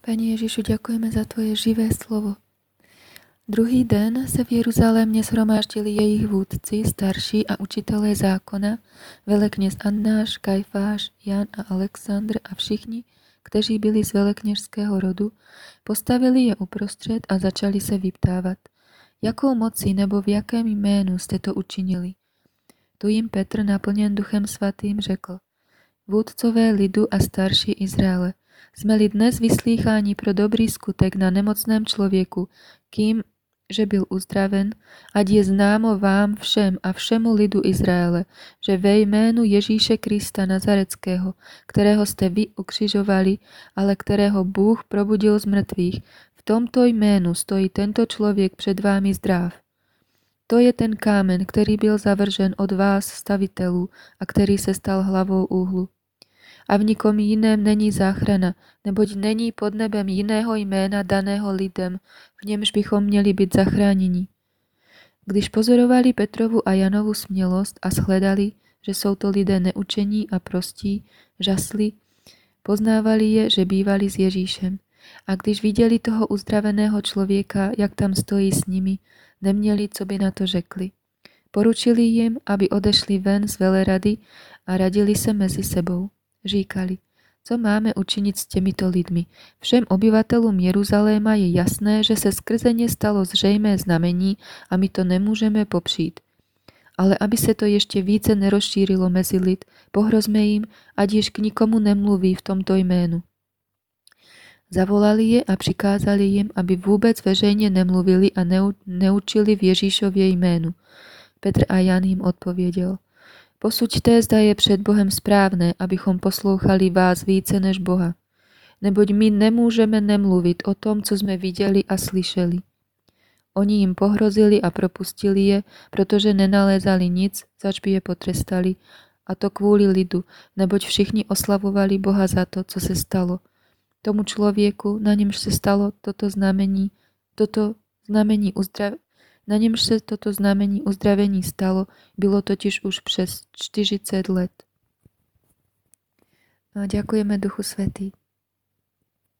Pani Ježišu, ďakujeme za Tvoje živé slovo. Druhý den se v Jeruzalémě shromáždili jejich vůdci, starší a učitelé zákona, velekněz Annáš, Kajfáš, Jan a Alexandr a všichni, kteří byli z velekněžského rodu, postavili je uprostřed a začali se vyptávat. Jakou moci nebo v jakém jménu jste to učinili? Tu jim Petr naplněn duchem svatým řekl. Vůdcové lidu a starší Izraele, sme-li dnes vyslýcháni pro dobrý skutek na nemocném člověku, kým že byl uzdraven, ať je známo vám všem a všemu lidu Izraele, že ve jménu Ježíše Krista Nazareckého, kterého jste vy ukřižovali, ale kterého Bůh probudil z mrtvých, v tomto jménu stojí tento člověk před vámi zdrav. To je ten kámen, který byl zavržen od vás stavitelů a který se stal hlavou úhlu a v nikom jiném není záchrana, neboť není pod nebem jiného jména daného lidem, v němž bychom měli být zachráněni. Když pozorovali Petrovu a Janovu smělost a shledali, že jsou to lidé neučení a prostí, žasli, poznávali je, že bývali s Ježíšem. A když viděli toho uzdraveného člověka, jak tam stojí s nimi, neměli, co by na to řekli. Poručili jim, aby odešli ven z velerady a radili se mezi sebou. Říkali, co máme učiniť s těmito lidmi? Všem obyvatelům Jeruzaléma je jasné, že se skrze ně stalo zřejmé znamení a my to nemůžeme popřít. Ale aby se to ještě více nerozšírilo mezi lid, pohrozme jim, ať již k nikomu nemluví v tomto jménu. Zavolali je a přikázali jim, aby vůbec veřejně nemluvili a neučili v Ježíšově jménu. Petr a Jan jim odpověděl – Posuďte, zda je před Bohem správné, abychom poslouchali vás více než Boha. Neboť my nemůžeme nemluvit o tom, co jsme viděli a slyšeli. Oni jim pohrozili a propustili je, protože nenalézali nic, zač by je potrestali, a to kvůli lidu, neboť všichni oslavovali Boha za to, co se stalo. Tomu člověku, na němž se stalo toto znamení, toto znamení uzdrav, na němž se toto znamení uzdravení stalo, bylo totiž už přes 40 let. No, ďakujeme Duchu Svetý.